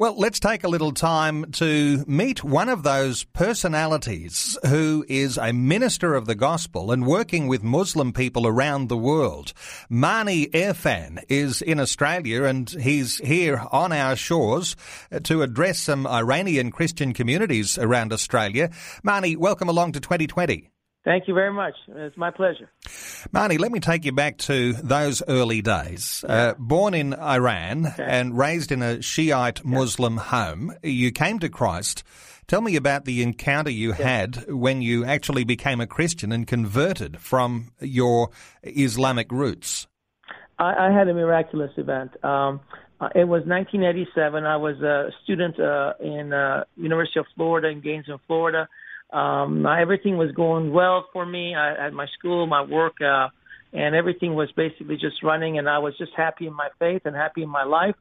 Well, let's take a little time to meet one of those personalities who is a minister of the gospel and working with Muslim people around the world. Mani Erfan is in Australia and he's here on our shores to address some Iranian Christian communities around Australia. Mani, welcome along to 2020. Thank you very much. It's my pleasure. Mani, let me take you back to those early days. Uh. Uh, born in Iran okay. and raised in a Shiite Muslim yeah. home, you came to Christ. Tell me about the encounter you yeah. had when you actually became a Christian and converted from your Islamic roots. I, I had a miraculous event. Um, uh, it was 1987. I was a student uh, in uh, University of Florida in Gainesville, Florida um, everything was going well for me I, at my school, my work, uh, and everything was basically just running. And I was just happy in my faith and happy in my life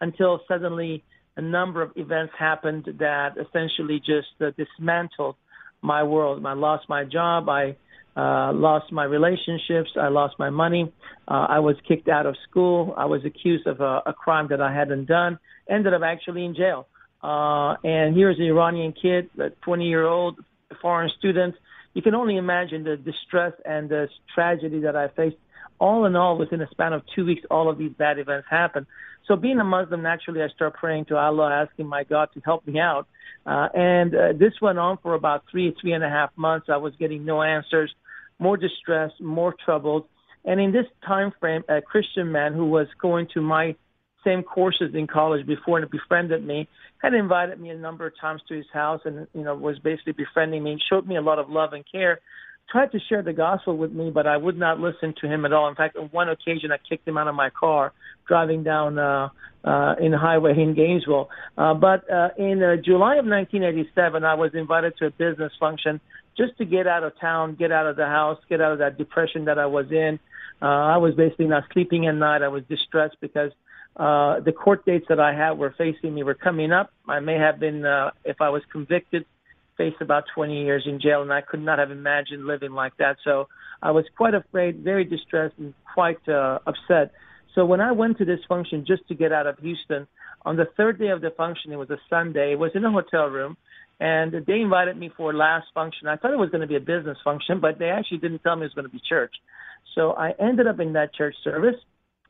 until suddenly a number of events happened that essentially just uh, dismantled my world. I lost my job. I uh, lost my relationships. I lost my money. Uh, I was kicked out of school. I was accused of a, a crime that I hadn't done. Ended up actually in jail. Uh, and here's an Iranian kid, a 20 year old, foreign students. You can only imagine the distress and the tragedy that I faced. All in all, within a span of two weeks, all of these bad events happened. So being a Muslim, naturally, I start praying to Allah, asking my God to help me out. Uh, and uh, this went on for about three, three and a half months. I was getting no answers, more distressed, more troubled. And in this time frame, a Christian man who was going to my same courses in college before and befriended me, had invited me a number of times to his house and, you know, was basically befriending me, showed me a lot of love and care, tried to share the gospel with me, but I would not listen to him at all. In fact, on one occasion, I kicked him out of my car driving down uh, uh, in the highway in Gainesville. Uh, but uh, in uh, July of 1987, I was invited to a business function just to get out of town, get out of the house, get out of that depression that I was in. Uh, I was basically not sleeping at night. I was distressed because uh, the court dates that I had were facing me were coming up. I may have been, uh, if I was convicted, faced about 20 years in jail, and I could not have imagined living like that. So I was quite afraid, very distressed, and quite uh, upset. So when I went to this function just to get out of Houston, on the third day of the function, it was a Sunday. It was in a hotel room, and they invited me for last function. I thought it was going to be a business function, but they actually didn't tell me it was going to be church. So I ended up in that church service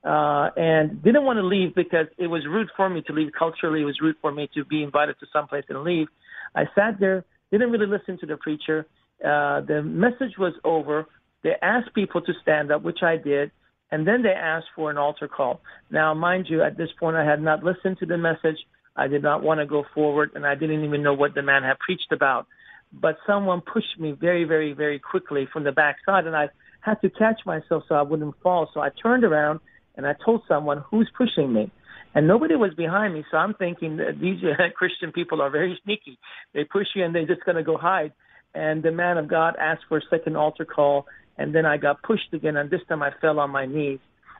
uh, and didn't want to leave because it was rude for me to leave. Culturally, it was rude for me to be invited to someplace and leave. I sat there, didn't really listen to the preacher. Uh, the message was over. They asked people to stand up, which I did, and then they asked for an altar call. Now, mind you, at this point, I had not listened to the message. I did not want to go forward, and I didn't even know what the man had preached about. But someone pushed me very, very, very quickly from the backside, and I had to catch myself so I wouldn't fall. So I turned around and I told someone who's pushing me. And nobody was behind me, so I'm thinking that these Christian people are very sneaky. They push you and they're just going to go hide. And the man of God asked for a second altar call, and then I got pushed again, and this time I fell on my knees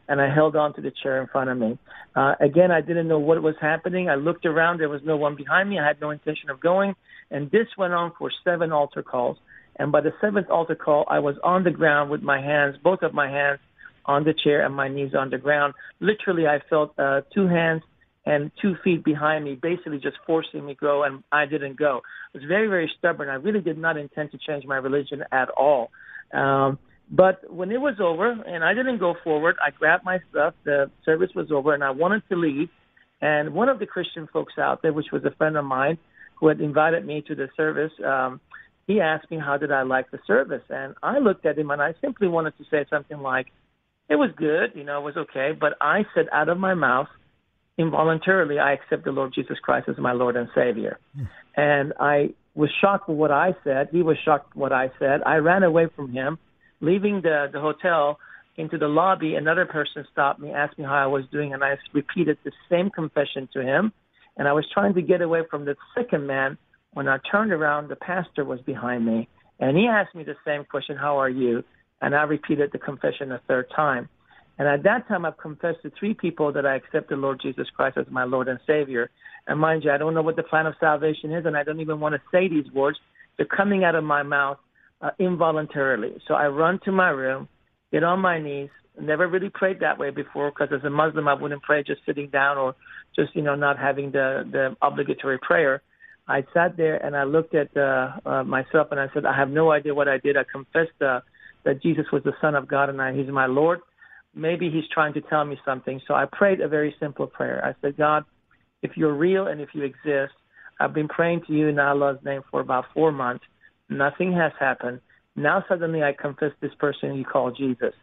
and I held on to the chair in front of me. Uh, again, I didn't know what was happening. I looked around. There was no one behind me. I had no intention of going. And this went on for seven altar calls. And by the seventh altar call, I was on the ground with my hands, both of my hands, on the chair and my knees on the ground. Literally, I felt uh, two hands and two feet behind me, basically just forcing me to go, and I didn't go. I was very, very stubborn. I really did not intend to change my religion at all. Um, but when it was over and I didn't go forward, I grabbed my stuff. The service was over, and I wanted to leave. And one of the Christian folks out there, which was a friend of mine, who had invited me to the service, um, he asked me how did I like the service, and I looked at him and I simply wanted to say something like, it was good, you know, it was okay. But I said out of my mouth, involuntarily, I accept the Lord Jesus Christ as my Lord and Savior. Mm. And I was shocked with what I said. He was shocked with what I said. I ran away from him, leaving the, the hotel. into the lobby, another person stopped me, asked me how I was doing, and I repeated the same confession to him. And I was trying to get away from the second man. When I turned around, the pastor was behind me, and he asked me the same question, "How are you?" And I repeated the confession a third time. And at that time, I've confessed to three people that I accept the Lord Jesus Christ as my Lord and Savior. And mind you, I don't know what the plan of salvation is, and I don't even want to say these words. They're coming out of my mouth uh, involuntarily. So I run to my room, get on my knees. Never really prayed that way before because as a Muslim, I wouldn't pray just sitting down or just, you know, not having the, the obligatory prayer. I sat there and I looked at uh, uh, myself and I said, I have no idea what I did. I confessed uh, that Jesus was the Son of God and I, He's my Lord. Maybe He's trying to tell me something. So I prayed a very simple prayer. I said, God, if you're real and if you exist, I've been praying to you in Allah's name for about four months. Nothing has happened. Now suddenly I confess this person you call Jesus.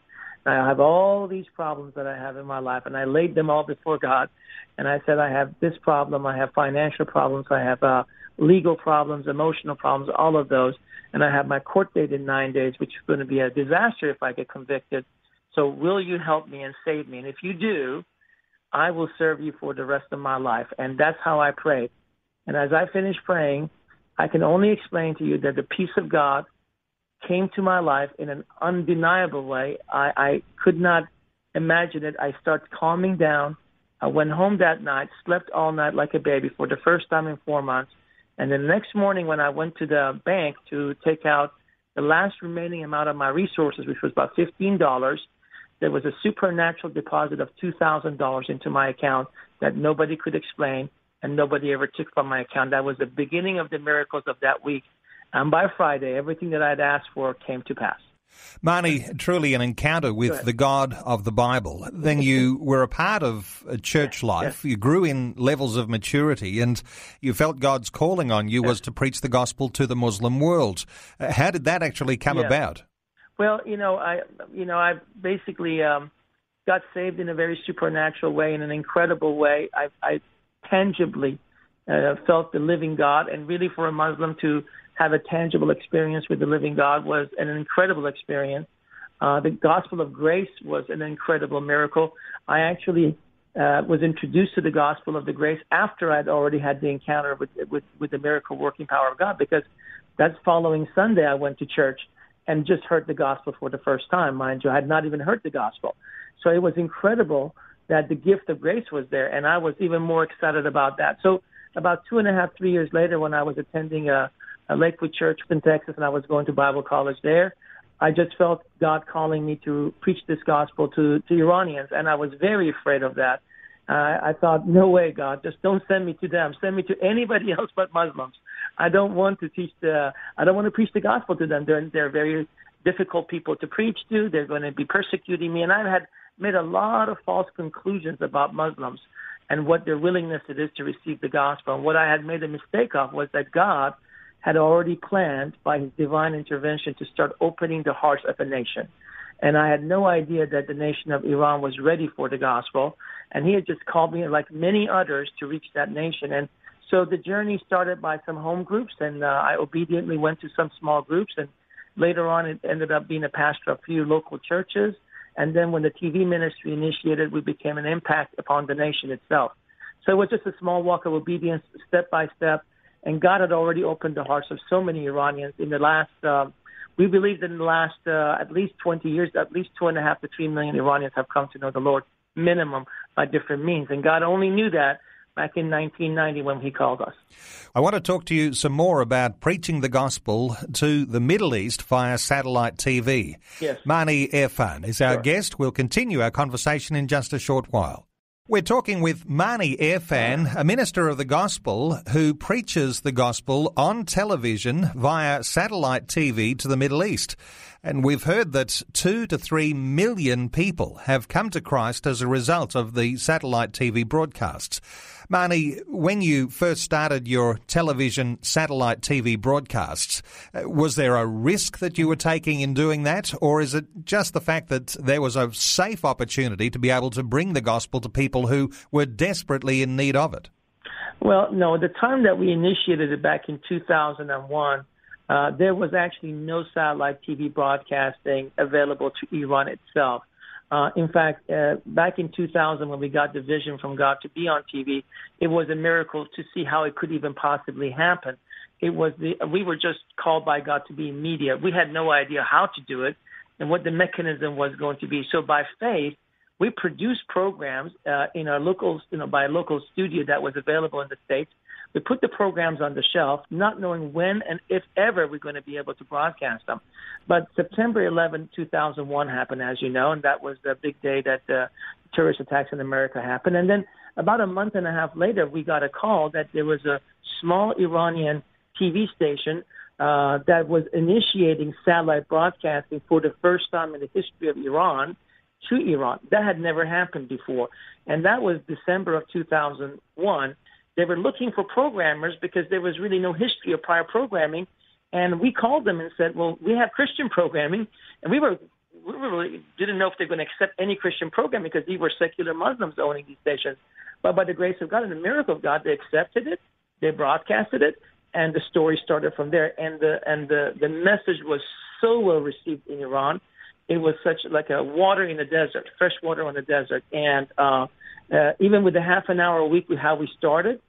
I have all these problems that I have in my life, and I laid them all before God. And I said, I have this problem, I have financial problems, I have uh, legal problems, emotional problems, all of those. And I have my court date in nine days, which is going to be a disaster if I get convicted. So will you help me and save me? And if you do, I will serve you for the rest of my life. And that's how I prayed. And as I finished praying, I can only explain to you that the peace of God came to my life in an undeniable way. I, I could not imagine it. I started calming down. I went home that night, slept all night like a baby for the first time in four months. And then the next morning, when I went to the bank to take out the last remaining amount of my resources, which was about $15, there was a supernatural deposit of $2,000 into my account that nobody could explain and nobody ever took from my account. That was the beginning of the miracles of that week. And by Friday, everything that I'd asked for came to pass. Mani, truly an encounter with the God of the Bible. Then you were a part of a church life. You grew in levels of maturity and you felt God's calling on you was to preach the gospel to the Muslim world. Uh, how did that actually come yes. about? Well, you know, I, you know, I basically um, got saved in a very supernatural way, in an incredible way. I, I tangibly uh, felt the living God, and really for a Muslim to have a tangible experience with the living God was an incredible experience. Uh, the gospel of grace was an incredible miracle. I actually uh, was introduced to the gospel of the grace after I'd already had the encounter with, with, with the miracle working power of God, because that following Sunday I went to church and just heard the gospel for the first time, mind you. I had not even heard the gospel. So it was incredible that the gift of grace was there, and I was even more excited about that. So about two and a half, three years later, when I was attending a, a Lakewood Church in Texas and I was going to Bible college there, I just felt God calling me to preach this gospel to, to Iranians, and I was very afraid of that. Uh, I thought, no way, God, just don't send me to them. Send me to anybody else but Muslims. I don't want to teach the, I don't want to preach the gospel to them. They're, they're very difficult people to preach to. They're going to be persecuting me. And I had made a lot of false conclusions about Muslims and what their willingness it is to receive the gospel. And what I had made a mistake of was that God had already planned by his divine intervention to start opening the hearts of a nation. And I had no idea that the nation of Iran was ready for the gospel. And he had just called me, like many others, to reach that nation. And so the journey started by some home groups, and uh, I obediently went to some small groups. And later on, it ended up being a pastor of a few local churches. And then when the TV ministry initiated, we became an impact upon the nation itself. So it was just a small walk of obedience, step by step. And God had already opened the hearts of so many Iranians in the last, uh, we believe that in the last uh, at least 20 years, at least two and a half to three million Iranians have come to know the Lord, minimum, by different means. And God only knew that back in 1990 when he called us. I want to talk to you some more about preaching the gospel to the Middle East via satellite TV. Yes. Mani Erfan is our sure. guest. We'll continue our conversation in just a short while. We're talking with Mani Erfan, a minister of the gospel who preaches the gospel on television via satellite TV to the Middle East. And we've heard that two to three million people have come to Christ as a result of the satellite TV broadcasts. Mani, when you first started your television satellite TV broadcasts, uh, was there a risk that you were taking in doing that? Or is it just the fact that there was a safe opportunity to be able to bring the gospel to people who were desperately in need of it? Well, no, at the time that we initiated it back in 2001, uh, there was actually no satellite TV broadcasting available to Iran itself. Uh, in fact, uh, back in 2000, when we got the vision from God to be on TV, it was a miracle to see how it could even possibly happen. It was the we were just called by God to be in media. We had no idea how to do it and what the mechanism was going to be. So by faith, we produced programs uh, in our local, you know, by a local studio that was available in the states. We put the programs on the shelf, not knowing when and if ever we're going to be able to broadcast them. But September 11, 2001 happened, as you know, and that was the big day that the terrorist attacks in America happened. And then about a month and a half later, we got a call that there was a small Iranian TV station uh, that was initiating satellite broadcasting for the first time in the history of Iran to Iran. That had never happened before. And that was December of 2001. They were looking for programmers because there was really no history of prior programming. And we called them and said, well, we have Christian programming. And we were we really didn't know if they were going to accept any Christian programming because these were secular Muslims owning these stations. But by the grace of God and the miracle of God, they accepted it, they broadcasted it, and the story started from there. And the and the the message was so well received in Iran it was such like a water in the desert, fresh water on the desert. And uh, uh, even with the half an hour a week with how we started,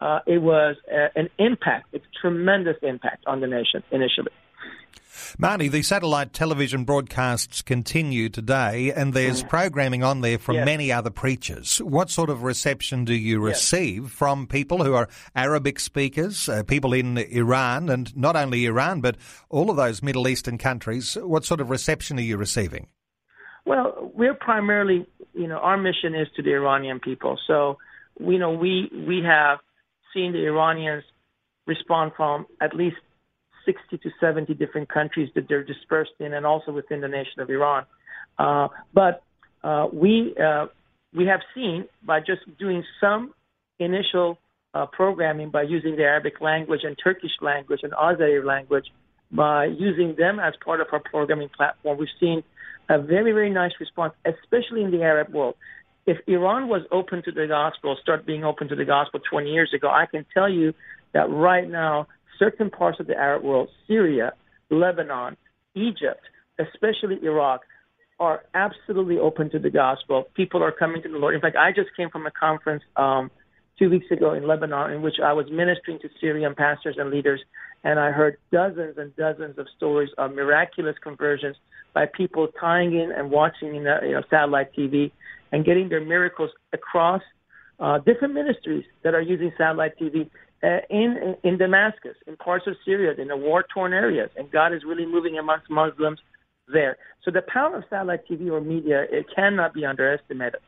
uh, it was uh, an impact, a tremendous impact on the nation initially. Marty, the satellite television broadcasts continue today, and there's mm. programming on there from yes. many other preachers. What sort of reception do you receive yes. from people who are Arabic speakers, uh, people in Iran, and not only Iran, but all of those Middle Eastern countries? What sort of reception are you receiving? Well, we're primarily, you know, our mission is to the Iranian people. So, you know, we we have seen the Iranians respond from at least 60 to 70 different countries that they're dispersed in, and also within the nation of Iran. Uh, but uh, we uh, we have seen by just doing some initial uh, programming by using the Arabic language and Turkish language and Azeri language, by using them as part of our programming platform, we've seen a very very nice response, especially in the Arab world. If Iran was open to the gospel, start being open to the gospel 20 years ago, I can tell you that right now certain parts of the Arab world, Syria, Lebanon, Egypt, especially Iraq, are absolutely open to the gospel. People are coming to the Lord. In fact, I just came from a conference um, two weeks ago in Lebanon in which I was ministering to Syrian pastors and leaders, and I heard dozens and dozens of stories of miraculous conversions by people tying in and watching you know, satellite TV and getting their miracles across uh, different ministries that are using satellite TV uh, in in Damascus, in parts of Syria, in the war-torn areas, and God is really moving amongst Muslims there. So the power of satellite TV or media it cannot be underestimated.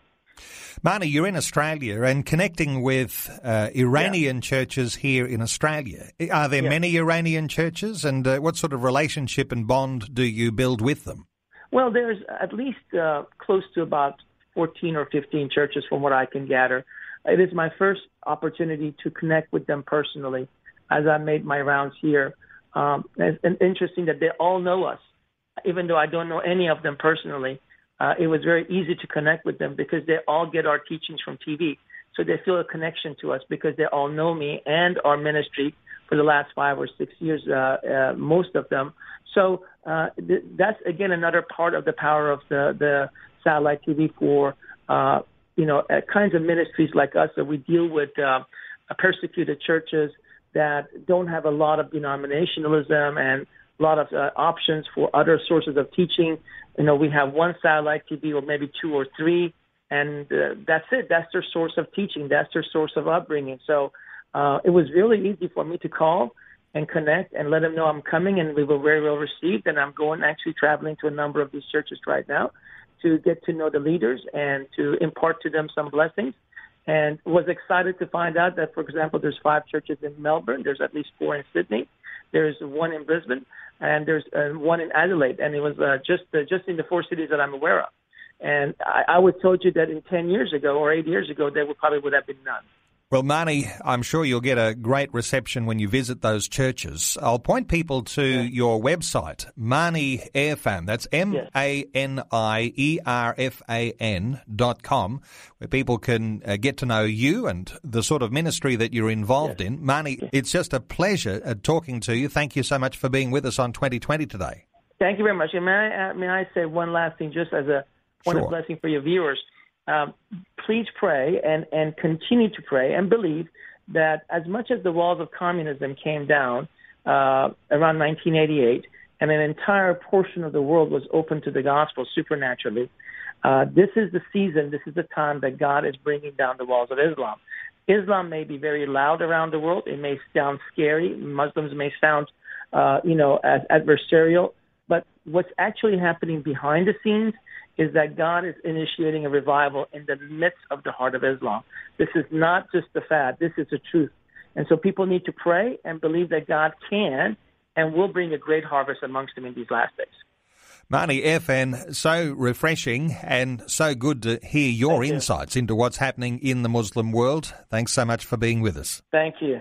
Marty, you're in Australia and connecting with uh, Iranian yeah. churches here in Australia. Are there yeah. many Iranian churches, and uh, what sort of relationship and bond do you build with them? Well, there's at least uh, close to about 14 or 15 churches, from what I can gather. It is my first opportunity to connect with them personally as I made my rounds here. Um, it's, interesting that they all know us, even though I don't know any of them personally. Uh, it was very easy to connect with them because they all get our teachings from TV. So they feel a connection to us because they all know me and our ministry for the last five or six years, uh, uh, most of them. So uh, th- that's again another part of the power of the, the satellite TV for uh, you know, kinds of ministries like us that we deal with uh, persecuted churches that don't have a lot of denominationalism and a lot of uh, options for other sources of teaching. You know, we have one satellite TV or maybe two or three, and uh, that's it. That's their source of teaching. That's their source of upbringing. So uh, it was really easy for me to call and connect and let them know I'm coming, and we were very well received. And I'm going actually traveling to a number of these churches right now to get to know the leaders and to impart to them some blessings. And was excited to find out that, for example, there's five churches in Melbourne. There's at least four in Sydney. There's one in Brisbane, and there's uh, one in Adelaide. And it was uh, just uh, just in the four cities that I'm aware of. And I, I would told you that in 10 years ago or eight years ago, there would probably would have been none. Well, Marty, I'm sure you'll get a great reception when you visit those churches. I'll point people to yeah. your website, Mani Erfan. That's M A N I E R F A N dot com, where people can uh, get to know you and the sort of ministry that you're involved in. Mani, it's just a pleasure uh, talking to you. Thank you so much for being with us on 2020 today. Thank you very much. And may I, uh, may I say one last thing, just as a point Sure. of blessing for your viewers. Um, please pray and, and continue to pray and believe that as much as the walls of communism came down uh, around 1988 and an entire portion of the world was open to the gospel supernaturally, uh, this is the season, this is the time that God is bringing down the walls of Islam. Islam may be very loud around the world. It may sound scary. Muslims may sound, uh, you know, as adversarial. But what's actually happening behind the scenes is that God is initiating a revival in the midst of the heart of Islam. This is not just a fad. This is the truth. And so people need to pray and believe that God can and will bring a great harvest amongst them in these last days. Mani Erfan, so refreshing and so good to hear your Thank you. insights into what's happening in the Muslim world. Thanks so much for being with us. Thank you.